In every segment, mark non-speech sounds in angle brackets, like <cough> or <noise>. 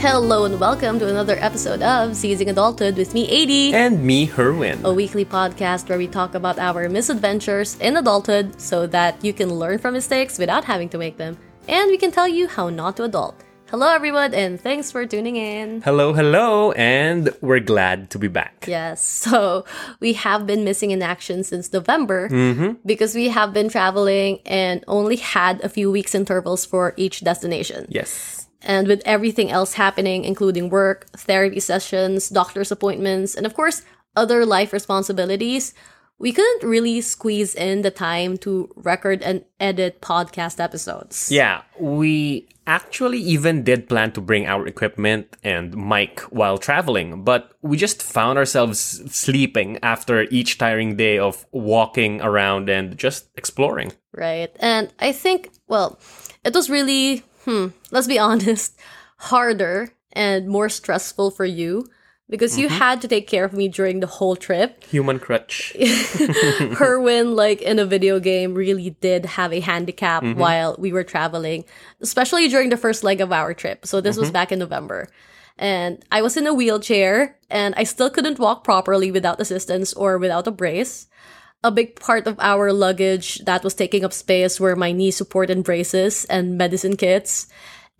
Hello and welcome to another episode of Seizing Adulthood with me, Eyddie, And me, Herwin. a weekly podcast where we talk about our misadventures in adulthood so that you can learn from mistakes without having to make them, and we can tell you how not to adult. Hello, everyone, and thanks for tuning in. Hello, hello, and we're glad to be back. Yes, <laughs> so we have been missing in action since November mm-hmm. because we have been traveling and only had a few weeks intervals for each destination. Yes. And with everything else happening, including work, therapy sessions, doctor's appointments, and of course, other life responsibilities, we couldn't really squeeze in the time to record and edit podcast episodes. Yeah, we actually even did plan to bring our equipment and mic while traveling, but we just found ourselves sleeping after each tiring day of walking around and just exploring. Right. And I think, well, it was really, hmm, let's be <laughs> honest, harder and more stressful for you because you mm-hmm. had to take care of me during the whole trip. Human crutch. <laughs> Herwin, like in a video game, really did have a handicap mm-hmm. while we were traveling, especially during the first leg of our trip. So this was mm-hmm. back in November. And I was in a wheelchair and I still couldn't walk properly without assistance or without a brace. A big part of our luggage that was taking up space were my knee support and braces and medicine kits.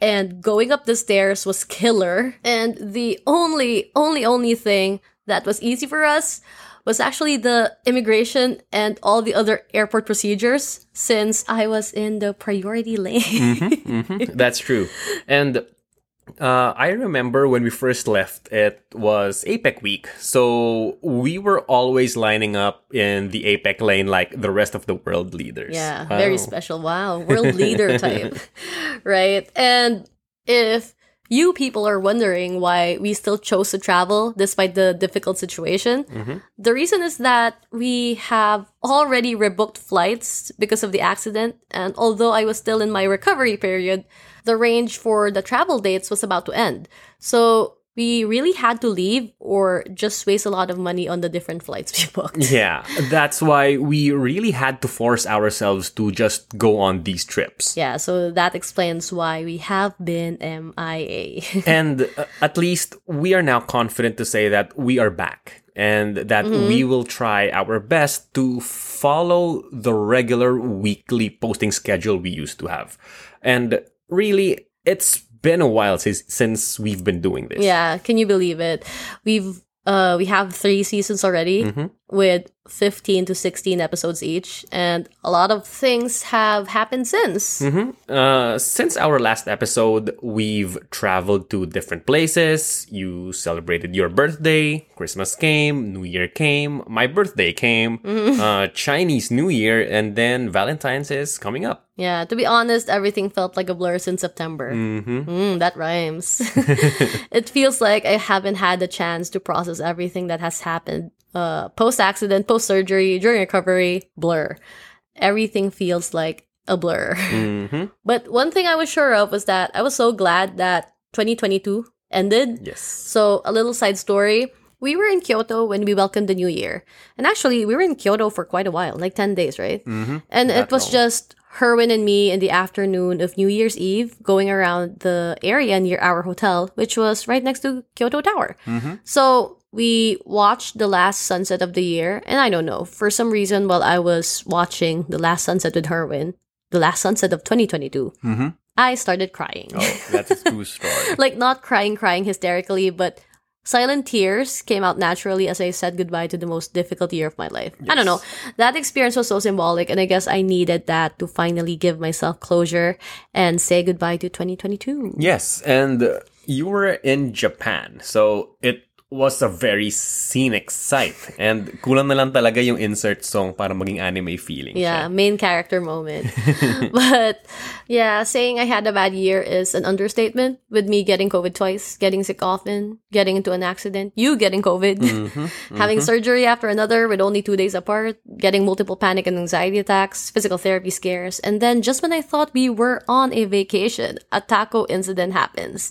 And going up the stairs was killer. And the only, only, only thing that was easy for us was actually the immigration and all the other airport procedures since I was in the priority lane. Mm-hmm, mm-hmm. <laughs> That's true. And uh, I remember when we first left, it was APEC week. So we were always lining up in the APEC lane like the rest of the world leaders. Yeah, Wow. very special. Wow, world leader type. <laughs> right. And if you people are wondering why we still chose to travel despite the difficult situation, mm-hmm. the reason is that we have already rebooked flights because of the accident. And although I was still in my recovery period, the range for the travel dates was about to end. So we really had to leave or just waste a lot of money on the different flights we <laughs> booked. Yeah, that's why we really had to force ourselves to just go on these trips. Yeah, so that explains why we have been MIA. <laughs> and uh, at least we are now confident to say that we are back and that we will try our best to follow the regular weekly posting schedule we used to have. And really, it's been a while since, since we've been doing this. yeah, can you believe it? We've uh we have 3 seasons already with 15 to 16 episodes each and a lot of things have happened since. Uh, since our last episode, we've traveled to different places. You celebrated your birthday, Christmas came, New Year came, my birthday came, uh, Chinese New Year, and then Valentine's is coming up. Yeah, to be honest, everything felt like a blur since September. Mm, that rhymes. <laughs> <laughs> it feels like I haven't had the chance to process everything that has happened uh, post accident, post surgery, during recovery, blur. Everything feels like a blur. <laughs> But one thing I was sure of was that I was so glad that 2022 ended. Yes. So, a little side story. We were in Kyoto when we welcomed the new year. And actually, we were in Kyoto for quite a while, like 10 days, right? Mm-hmm. And it was long. just Herwin and me in the afternoon of New Year's Eve going around the area near our hotel, which was right next to Kyoto Tower. So, we watched the last sunset of the year. And I don't know, for some reason, while I was watching the last sunset with Herwin, the last sunset of 2022, I started crying. Oh, that's a true story. <laughs> like not crying crying hysterically but silent tears came out naturally as i said goodbye to the most difficult year of my life. I don't know. That experience was so symbolic and i guess i needed that to finally give myself closure and say goodbye to 2022 yes, and uh, you were in Japan, so it was a very scenic sight. And kulang na lang talaga yung insert song para maging anime feeling yeah siya. main character moment. <laughs> But yeah saying i had a bad year is an understatement. With me getting covid twice getting sick often getting into an accident you getting covid. Mm-hmm, <laughs> mm-hmm. Having surgery after another with only two days apart getting multiple panic and anxiety attacks physical therapy scares and then just when i thought we were on a vacation a taco incident happens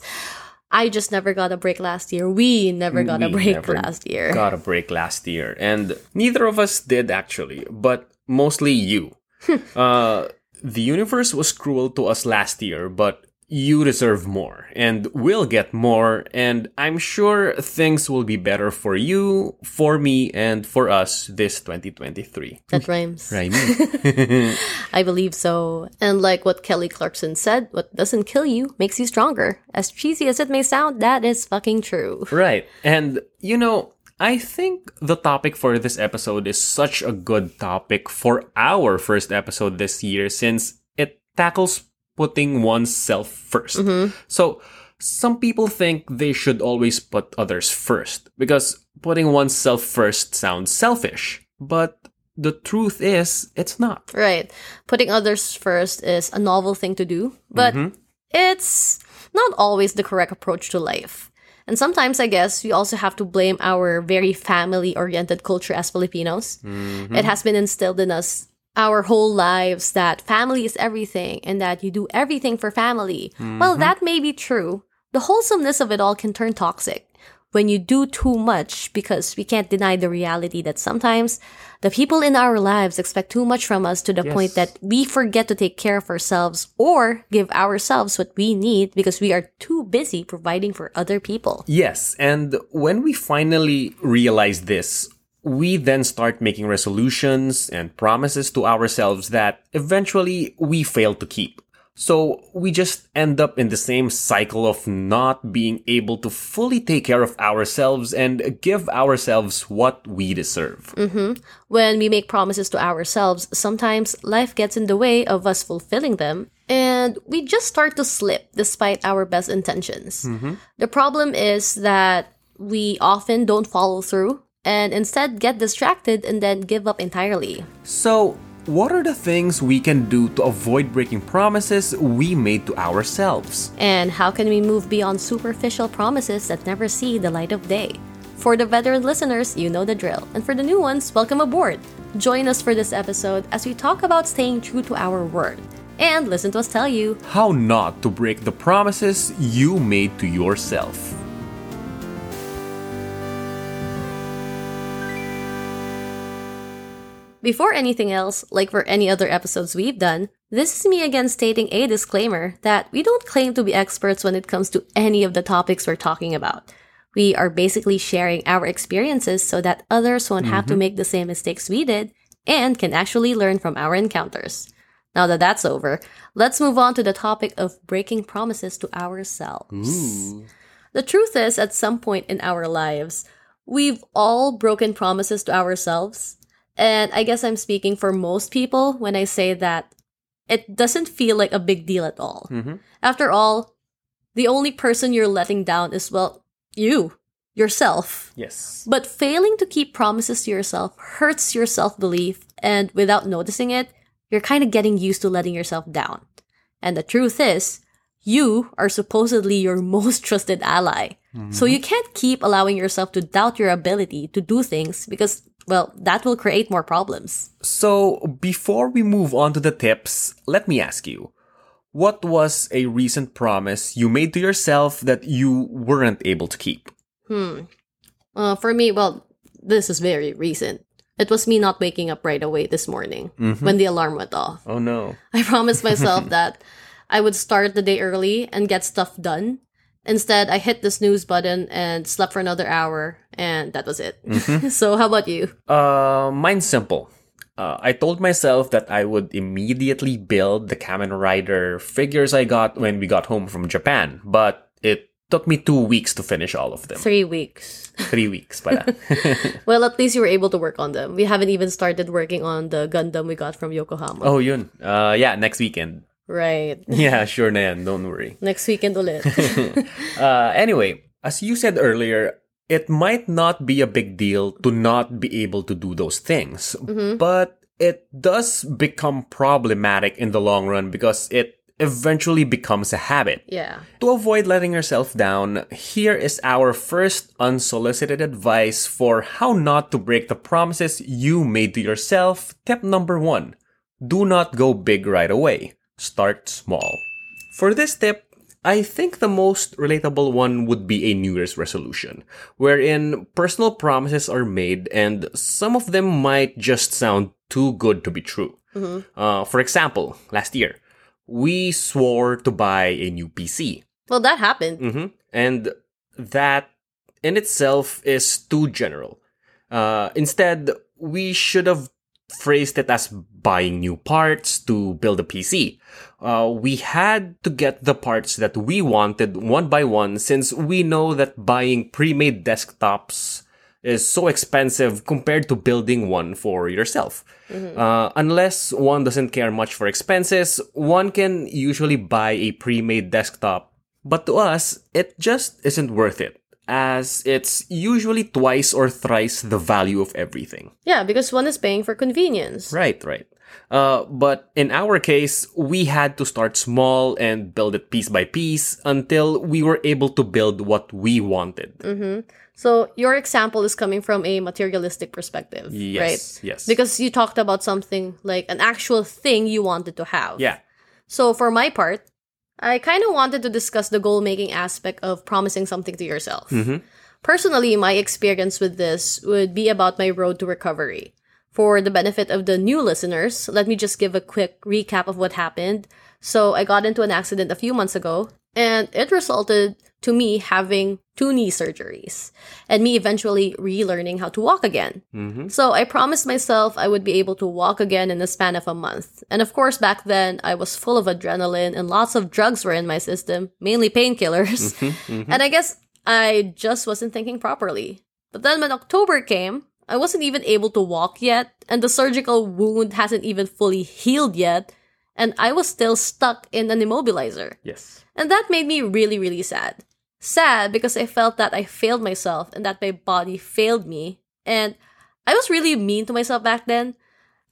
I just never got a break last year. We never got a break last year. Got a break last year, and neither of us did actually, but mostly you. <laughs> uh, the universe was cruel to us last year, but you deserve more and will get more. And I'm sure things will be better for you, for me, and for us this 2023. That rhymes. <laughs> Right. <laughs> I believe so. And like what Kelly Clarkson said, what doesn't kill you makes you stronger. As cheesy as it may sound, that is fucking true. right. And, you know, I think the topic for this episode is such a good topic for our first episode this year since it tackles putting oneself 1st mm-hmm. So, some people think they should always put others first because putting oneself first sounds selfish. But the truth is, it's not. Right. Putting others first is a novel thing to do, but mm-hmm. it's not always the correct approach to life. And sometimes, I guess, we also have to blame our very family oriented culture as Filipinos. Mm-hmm. It has been instilled in us our whole lives that family is everything and that you do everything for family. Well, mm-hmm. that may be true. The wholesomeness of it all can turn toxic when you do too much because we can't deny the reality that sometimes the people in our lives expect too much from us to the point that we forget to take care of ourselves or give ourselves what we need because we are too busy providing for other people. Yes, and when we finally realize this, we then start making resolutions and promises to ourselves that eventually we fail to keep. So we just end up in the same cycle of not being able to fully take care of ourselves and give ourselves what we deserve. Mm-hmm. When we make promises to ourselves, sometimes life gets in the way of us fulfilling them, and we just start to slip despite our best intentions. Mm-hmm. The problem is that we often don't follow through and instead get distracted and then give up entirely. So, what are the things we can do to avoid breaking promises we made to ourselves? And how can we move beyond superficial promises that never see the light of day? For the veteran listeners, you know the drill. And for the new ones, welcome aboard. Join us for this episode as we talk about staying true to our word. And listen to us tell you How not to break the promises you made to yourself. Before anything else, like for any other episodes we've done, this is me again stating a disclaimer that we don't claim to be experts when it comes to any of the topics we're talking about. We are basically sharing our experiences so that others won't have to mm-hmm. make the same mistakes we did and can actually learn from our encounters. Now that that's over, let's move on to the topic of breaking promises to ourselves. The truth is, at some point in our lives, we've all broken promises to ourselves. And I guess I'm speaking for most people when I say that it doesn't feel like a big deal at all. Mm-hmm. After all, the only person you're letting down is, well, you, yourself. Yes. But failing to keep promises to yourself hurts your self belief, and without noticing it, you're kind of getting used to letting yourself down. And the truth is, you are supposedly your <laughs> most trusted ally. So mm-hmm. you can't keep allowing yourself to doubt your ability to do things because, well, that will create more problems. So, before we move on to the tips, let me ask you what was a recent promise you made to yourself that you weren't able to keep? Uh, for me, well, this is very recent. It was me not waking up right away this morning when the alarm went off. Oh no. <laughs> I promised myself <laughs> that I would start the day early and get stuff done. Instead, I hit the snooze button and slept for another hour, and that was it. <laughs> so, how about you? Uh, mine's simple. Uh, I told myself that I would immediately build the Kamen Rider figures I got when we got home from Japan, but it took me two weeks to finish all of them. Three weeks. <laughs> Three weeks pala. <laughs> Well, at least you were able to work on them. We haven't even started working on the Gundam we got from Yokohama. oh, yun. Uh, yeah, next weekend. Right. Yeah, sure na yan. Don't worry. Next weekend ulit. Uh, anyway, as you said earlier, it might not be a big deal to not be able to do those things, but it does become problematic in the long run because it eventually becomes a habit. yeah. To avoid letting yourself down, here is our first unsolicited advice for how not to break the promises you made to yourself. Tip number one do not go big right away. Start small. For this tip, I think the most relatable one would be a New Year's resolution, wherein personal promises are made and some of them might just sound too good to be true. Uh, for example, last year, we swore to buy a new PC. Well, that happened. hmm And that in itself is too general. Uh, instead, we should have phrased it as buying new parts to build a PC. Uh, we had to get the parts that we wanted one by one since we know that buying pre-made desktops is so expensive compared to building one for yourself. Uh, unless one doesn't care much for expenses, one can usually buy a pre-made desktop. But to us, it just isn't worth it, as it's usually twice or thrice the value of everything. Yeah, because one is paying for convenience. Right, right. Uh, but in our case, we had to start small and build it piece by piece until we were able to build what we wanted. So your example is coming from a materialistic perspective, Yes, right? yes. Because you talked about something like an actual thing you wanted to have. Yeah. So for my part, I kind of wanted to discuss the goal making aspect of promising something to yourself. Personally, my experience with this would be about my road to recovery. For the benefit of the new listeners, let me just give a quick recap of what happened. So, I got into an accident a few months ago, and it resulted to me having two knee surgeries and me eventually relearning how to walk again. Mm-hmm. So, I promised myself I would be able to walk again in the span of a month. And of course, back then, I was full of adrenaline and lots of drugs were in my system, mainly painkillers. Mm-hmm. Mm-hmm. <laughs> And I guess I just wasn't thinking properly. But then when October came, I wasn't even able to walk yet, and the surgical wound hasn't even fully healed yet, and I was still stuck in an immobilizer. Yes. And that made me really, really sad. Sad because I felt that I failed myself and that my body failed me, and I was really mean to myself back then.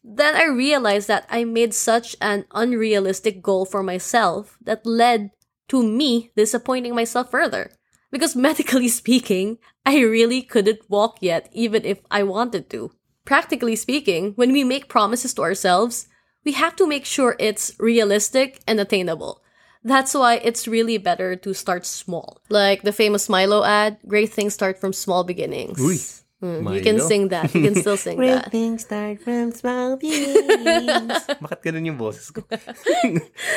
Then I realized that I made such an unrealistic goal for myself that led to me disappointing myself further. Because <laughs> medically speaking, I really couldn't walk yet, even if I wanted to. Practically speaking, when we make promises to ourselves, we have to make sure it's realistic and attainable. That's why it's really better to start small. Like the famous Milo ad, great things start from small beginnings. Uy, Mm, you can Milo. sing that. You can still sing <laughs> that. things start from small <laughs> beginnings. Bakit ganun yung boses ko? <laughs>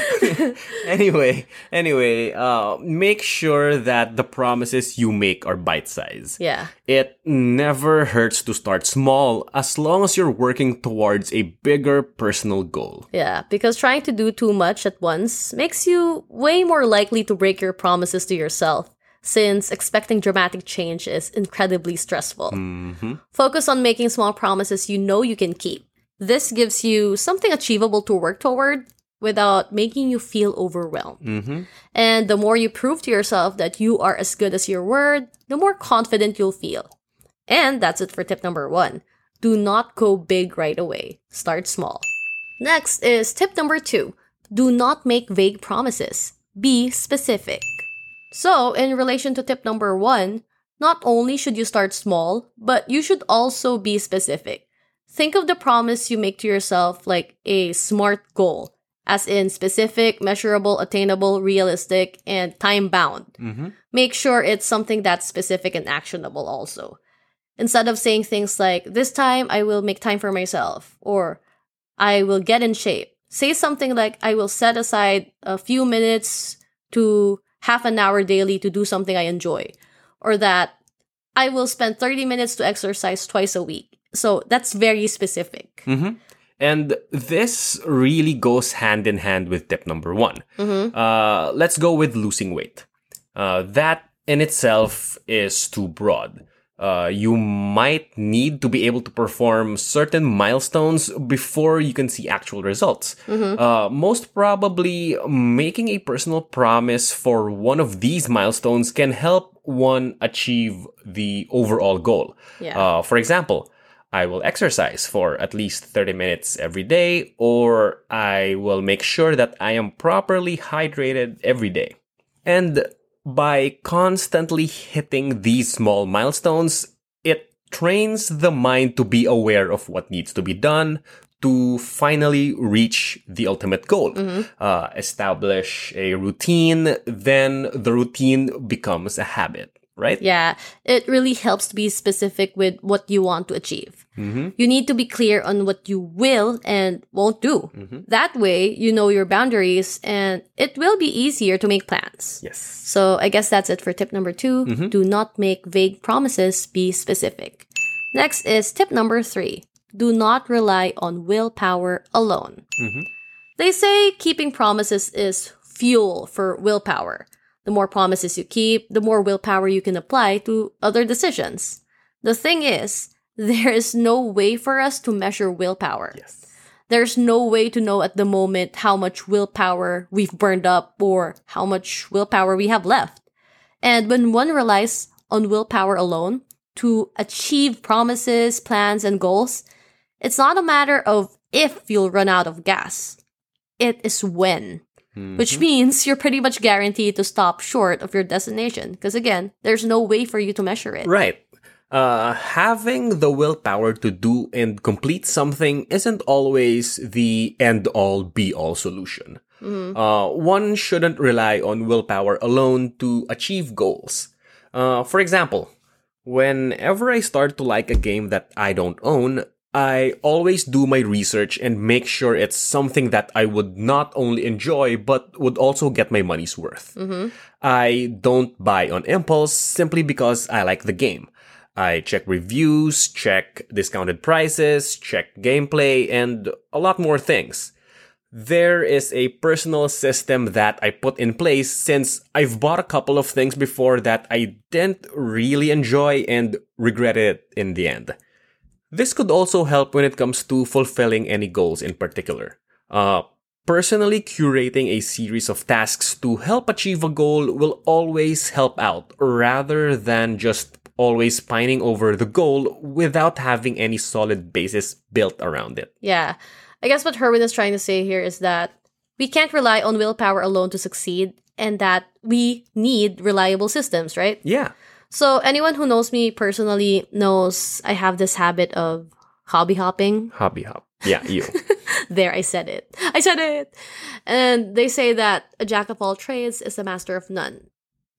anyway, anyway, uh, make sure that the promises you make are bite-sized. Yeah. It never hurts to start small as long as you're working towards a bigger personal goal. Yeah, because trying to do too much at once makes you way more likely to break your promises to yourself, since expecting dramatic change is incredibly stressful. Mm-hmm. Focus on making small promises you know you can keep. This gives you something achievable to work toward without making you feel overwhelmed. Mm-hmm. And the more you prove to yourself that you are as good as your word, the more confident you'll feel. And that's it for tip number one. Do not go big right away. Start small. Next is tip number two. Do not make vague promises. Be specific. So, in relation to tip number one, not only should you start small, but you should also be specific. Think of the promise you make to yourself like a SMART goal, as in specific, measurable, attainable, realistic, and time bound. Mm-hmm. Make sure it's something that's specific and actionable also. Instead of saying things like, this time I will make time for myself, or I will get in shape, say something like, I will set aside a few minutes to half an hour daily to do something I enjoy, or that I will spend 30 minutes to exercise twice a week. So that's very specific. And this really goes hand in hand with tip number one. Uh, let's go with losing weight. Uh, that in itself is too broad. Uh, you might need to be able to perform certain milestones before you can see actual results. Uh, most probably, making a personal promise for one of these milestones can help one achieve the overall goal. Yeah. Uh, for example, I will exercise for at least 30 minutes every day, or I will make sure that I am properly hydrated every day. And by constantly hitting these small milestones, it trains the mind to be aware of what needs to be done to finally reach the ultimate goal. Uh, establish a routine, then the routine becomes a habit. Right? Yeah, it really helps to be specific with what you want to achieve. Mm-hmm. You need to be clear on what you will and won't do. Mm-hmm. That way, you know your boundaries and it will be easier to make plans. Yes. So I guess that's it for tip number 2 mm-hmm. Do not make vague promises, be specific. Next is tip number three do not rely on willpower alone. They say keeping promises is fuel for willpower. The more promises you keep, the more willpower you can apply to other decisions. The thing is, <laughs> there is no way for us to measure willpower. Yes. There's no way to know at the moment how much willpower we've burned up or how much willpower we have left. And when one relies on willpower alone to achieve promises, plans, and goals, it's not a matter of if you'll run out of gas. It is when. Which means you're pretty much guaranteed to stop short of your destination. Because again, there's no way for you to measure it. Right. Uh, having the willpower to do and complete something isn't always the end all be all solution. Uh, one shouldn't rely on willpower alone to achieve goals. Uh, for example, whenever I start to like a game that I don't own, I always do my research and make sure it's something that I would not only enjoy, but would also get my money's worth. I don't buy on impulse simply because I like the game. I check reviews, check discounted prices, check gameplay, and a lot more things. There is a personal system that I put in place since I've bought a couple of things before that I didn't really enjoy and regretted it in the end. This could also help when it comes to fulfilling any goals in particular. Uh, personally curating a series of tasks to help achieve a goal will always help out rather than just always pining over the goal without having any solid basis built around it. Yeah. I guess what Herwin is trying to say here is that we can't rely on willpower alone to succeed and that we need reliable systems, right? Yeah. So anyone who knows me personally knows I have this habit of hobby hopping. Hobby hop. Yeah, you. <laughs> There, I said it. I said it. And they say that a jack of all trades is a master of none.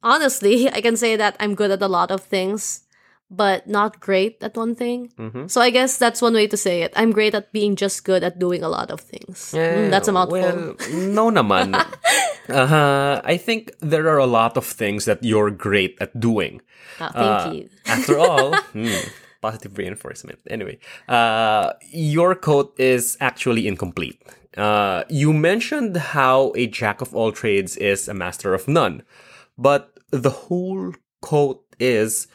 Honestly, <laughs> I can say that I'm good at a lot of things, but not great at one thing. So I guess that's one way to say it. I'm great at being just good at doing a lot of things. Mm, that's a mouthful. Well, no naman. <laughs> uh, I think there are a lot of things that you're great at doing. Ah, thank Uh, you. <laughs> After all, hmm, positive reinforcement. Anyway, uh, your quote is actually incomplete. Uh, you mentioned how a jack of all trades is a master of none, but the whole quote is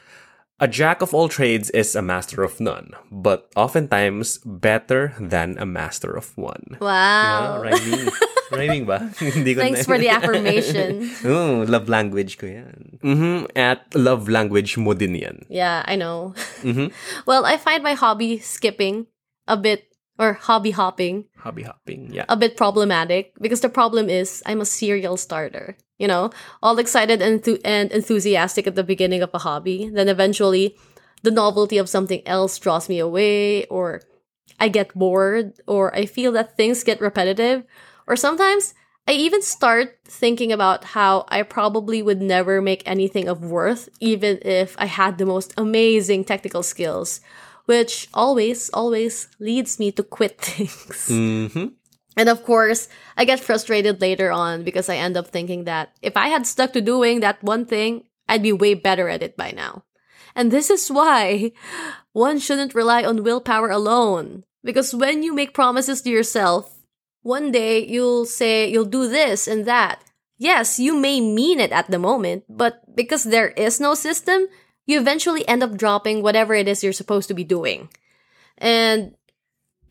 a jack of all trades is a master of none, but oftentimes better than a master of one. Wow. Ah, rhyming. <laughs> rhyming ba? <laughs> Thanks for the <laughs> affirmation. Oh, love language ko yan. Mm-hmm. At love language mo din yan. Yeah, I know. Mm-hmm. well, I find my hobby skipping a bit, or hobby hopping, Hobby hopping, yeah. a bit problematic because the problem is I'm a serial starter. You know, all excited and, enthu- and enthusiastic at the beginning of a hobby. Then eventually, the novelty of something else draws me away, or I get bored, or I feel that things get repetitive, or sometimes I even start thinking about how I probably would never make anything of worth, even if I had the most amazing technical skills, which always, always leads me to quit <laughs> things. Mm-hmm. And of course, I get frustrated later on because I end up thinking that if I had stuck to doing that one thing, I'd be way better at it by now. And this is why <laughs> one shouldn't rely on willpower alone. Because when you make promises to yourself, one day you'll say you'll do this and that. Yes, you may mean it at the moment, but because there is no system, you eventually end up dropping whatever it is you're supposed to be doing. And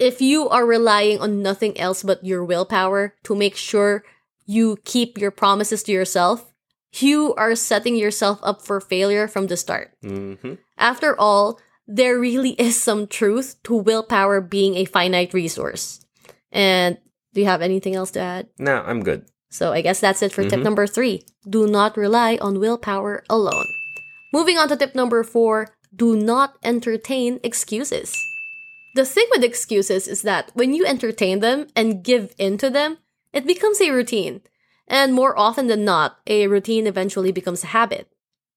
if you are relying on nothing else but your willpower to make sure you keep your promises to yourself, you are setting yourself up for failure from the start. Mm-hmm. After all, there really <laughs> is some truth to willpower being a finite resource. And do you have anything else to add? No, I'm good. So I guess that's it for tip number three. Do not rely on willpower alone. Moving on to tip number four do not entertain excuses. The thing with excuses is that when you entertain them and give in to them, it becomes a routine. And more often than not, a routine eventually becomes a habit.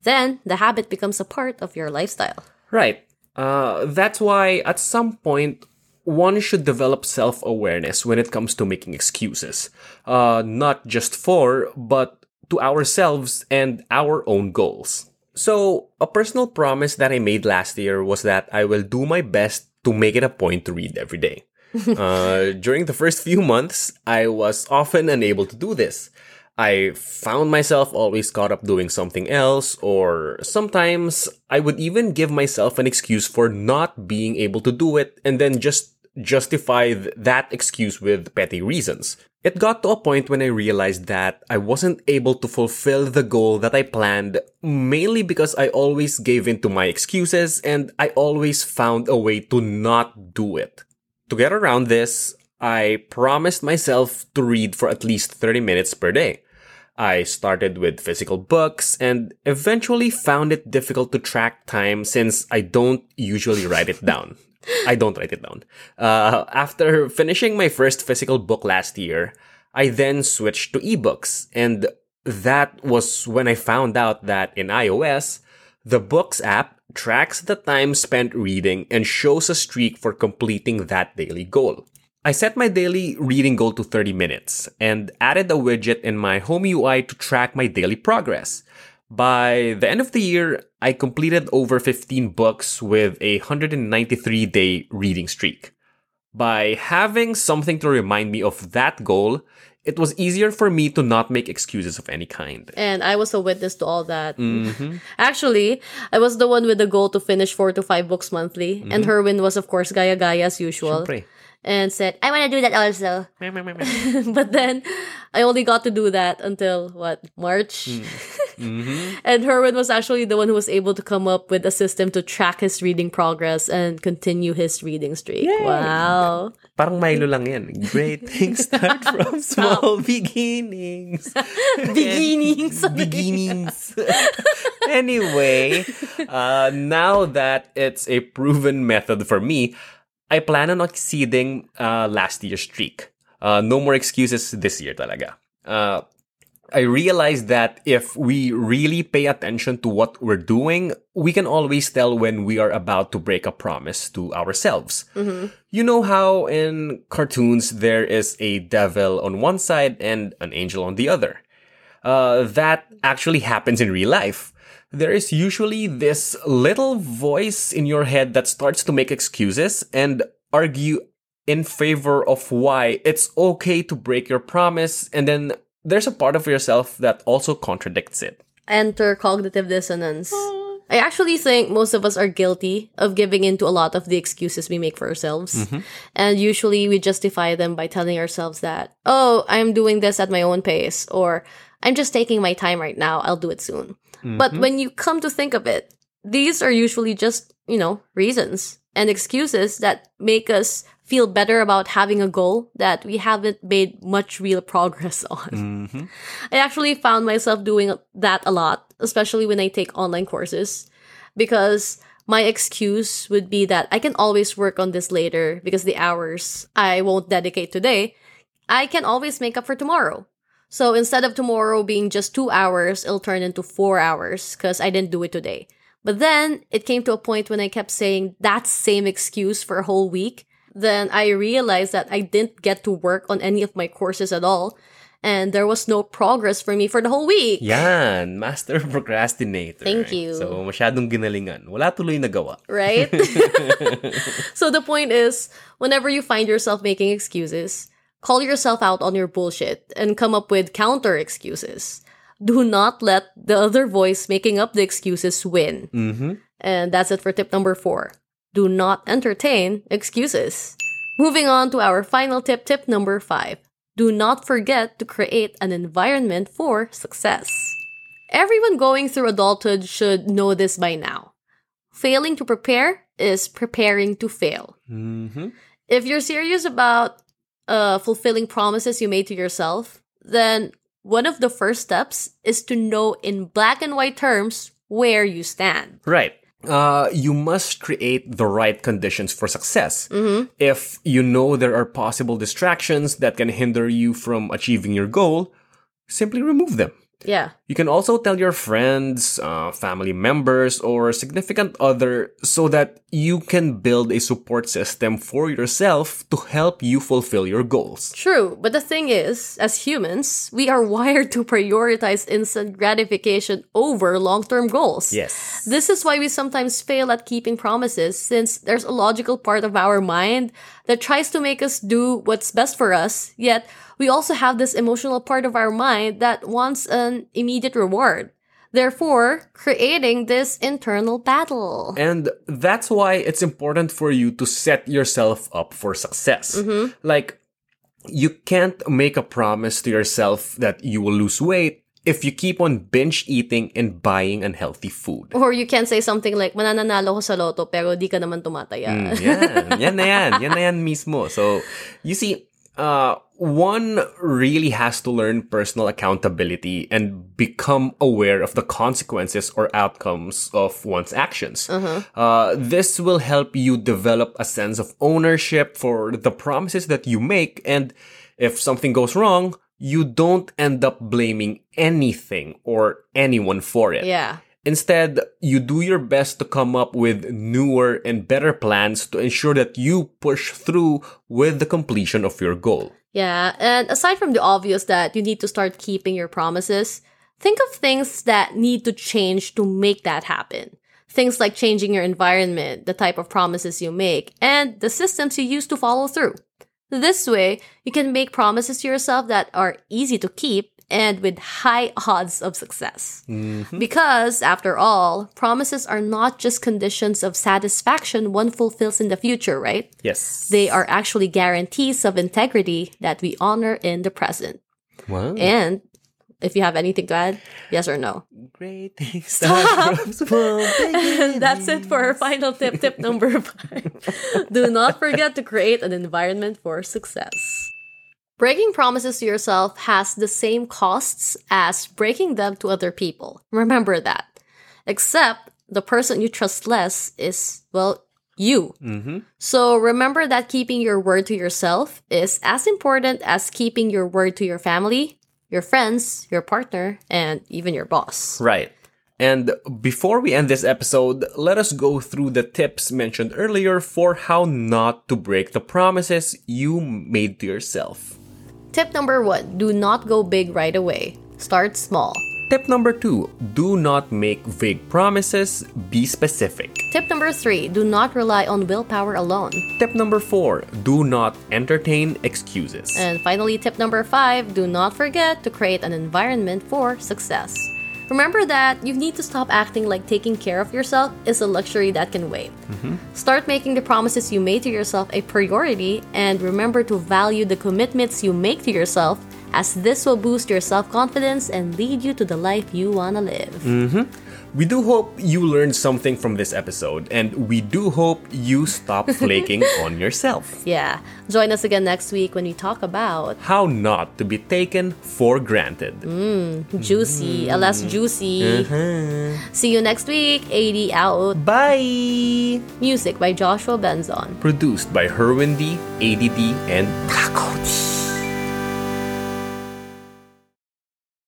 then the habit becomes a part of your lifestyle. Right. Uh, that's why at some point one should develop self awareness when it comes to making excuses. Uh, not just for, but to ourselves and our own goals. So, a personal promise that I made last year was that I will do my best to make it a point to read every day. <laughs> uh, during the first few months, I was often unable to do this. I found myself always caught up doing something else, or sometimes I would even give myself an excuse for not being able to do it and then just justify th- that excuse with petty reasons. It got to a point when I realized that I wasn't able to fulfill the goal that I planned mainly because I always gave in to my excuses and I always found a way to not do it. To get around this, I promised myself to read for at least 30 minutes per day. I started with physical books and eventually found it difficult to track time since I don't usually write it down. <laughs> I don't write it down. Uh, after finishing my first physical book last year, I then switched to ebooks. And that was when I found out that in iOS, the Books app tracks the time spent reading and shows a streak for completing that daily goal. I set my daily reading goal to 30 minutes and added a widget in my home UI to track my daily progress. By the end of the year, I completed over 15 books with a 193 day reading streak. By having something to remind me of that goal, it was easier for me to not make excuses of any kind. And I was a witness to all that. Mm-hmm. <laughs> Actually, I was the one with the goal to finish four to five books monthly. Mm-hmm. And Herwin was, of course, Gaya Gaya as usual. Siyempre. And said, I want to do that also. <laughs> but then I only got to do that until what, March? Hmm. <laughs> <laughs> and Herwin was actually the one who was able to come up with a system to track his reading progress and continue his reading streak. Wow. Parang Milo lang yan. Great things start <laughs> from small <laughs> beginnings. Beginnings. beginnings. anyway, uh, now that it's a proven method for me, I plan on exceeding uh, last year's streak. Uh, no more excuses this year talaga. Uh, I realized that if we really pay attention to what we're doing, we can always tell when we are about to break a promise to ourselves. You know how in cartoons there is a devil on one side and an angel on the other? Uh, that actually happens in real life. There is usually this little voice in your head that starts to make excuses and argue in favor of why it's okay to break your promise, and then there's a part of yourself that also contradicts it. Enter cognitive dissonance. I actually think most of us are guilty of giving in to a lot of the excuses we make for ourselves. Mm-hmm. And usually we justify them by telling ourselves that, oh, I'm doing this at my own pace, or I'm just taking my time right now, I'll do it soon. But mm-hmm. when you come to think of it, these are usually just, you know, reasons and excuses that make us feel better about having a goal that we haven't made much real progress <laughs> on. Mm-hmm. I actually found myself doing that a lot, especially when I take online courses, because my excuse would be that I can always work on this later because the hours I won't dedicate today, I can always make up for tomorrow. So instead of tomorrow being just two hours, it'll turn into four hours because I didn't do it today. But then it came to a point when I kept saying that same excuse for a whole week. Then I realized that I didn't get to work on any of my courses at all. And there was no progress for me for the whole week. Yan, master <laughs> procrastinator. Thank you. So, masyadong ginalingan. Wala tuloy nagawa. right? <laughs> <laughs> so the point is, whenever you find yourself making excuses, call yourself out on your bullshit and come up with counter excuses. Do not let the other voice making up the excuses win. Mm-hmm. And that's it for tip number four. Do not entertain excuses. Moving on to our final tip, tip number five. Do not forget to create an environment for success. Everyone going through adulthood should know this by now. Failing to prepare is preparing to fail. Mm-hmm. If you're serious about uh, fulfilling promises you made to yourself, then one of the first steps is to know in black and white terms where you stand. Right. Uh, you must create the right conditions for success. Mm-hmm. If you know there are possible distractions that can hinder you from achieving your goal, simply remove them. Yeah. You can also tell your friends, uh, family members, or significant other so that you can build a support system for yourself to help you fulfill your goals. True, but the thing is, as humans, we are wired to prioritize instant gratification over long term goals. Yes. This is why we sometimes fail at keeping promises, since there's a logical part of our mind that tries to make us do what's best for us, yet we also have this emotional part of our mind that wants an immediate reward. Therefore, creating this internal battle. And that's why it's important for you to set yourself up for success. Like, you can't make a promise to yourself that you will lose weight if you keep on binge eating and buying unhealthy food. Or you can say something like, manananalo ko sa loto pero di ka naman tumataya. Mm, yan. Yan na yan. Yan na yan mismo. So, you see, uh, one really has to learn personal accountability and become aware of the consequences or outcomes of one's actions. Uh, this will help you develop a sense of ownership for the promises that you make. And if something goes wrong, you don't end up blaming anything or anyone for it. Yeah. Instead, you do your best to come up with newer and better plans to ensure that you push through with the completion of your goal. Yeah, and aside from the obvious that you need to start keeping your promises, think of things that need to change to make that happen. Things like changing your environment, the type of promises you make, and the systems you use to follow through. This way, you can make promises to yourself that are easy to keep and with high odds of success. Because, after all, promises are not just conditions of satisfaction one fulfills in the future, right? Yes. They are actually guarantees of integrity that we honor in the present. Wow. And if you have anything to add, yes or no. Great things small <laughs> that's it for our final tip, tip number five. Do not forget to create an environment for success. Breaking promises to yourself has the same costs as breaking them to other people. Remember that. Except the person you trust less is, well, you. Mm-hmm. So remember that keeping your word to yourself is as important as keeping your word to your family, your friends, your partner, and even your boss. Right. And before we end this episode, let us go through the tips mentioned earlier for how not to break the promises you made to yourself. Tip number one do not go big right away. Start small. Tip number two do not make vague promises, be specific. Tip number three do not rely on willpower alone. Tip number four do not entertain excuses. And finally, tip number five do not forget to create an environment for success. Remember that you need to stop acting like taking care of yourself is a luxury that can wait. Mm-hmm. Start making the promises you made to yourself a priority and remember to value the commitments you make to yourself as this will boost your self confidence and lead you to the life you want to live. Mm-hmm. We do hope you learned something from this episode, and we do hope you stop <laughs> flaking on yourself. Yeah. Join us again next week when we talk about How not to be taken for granted. Mm, juicy, mm-hmm. less juicy. Uh-huh. See you next week. Eyddie out. Bye! Music by Joshua Benzon. Produced by Herwin D, ADD, and Taco D.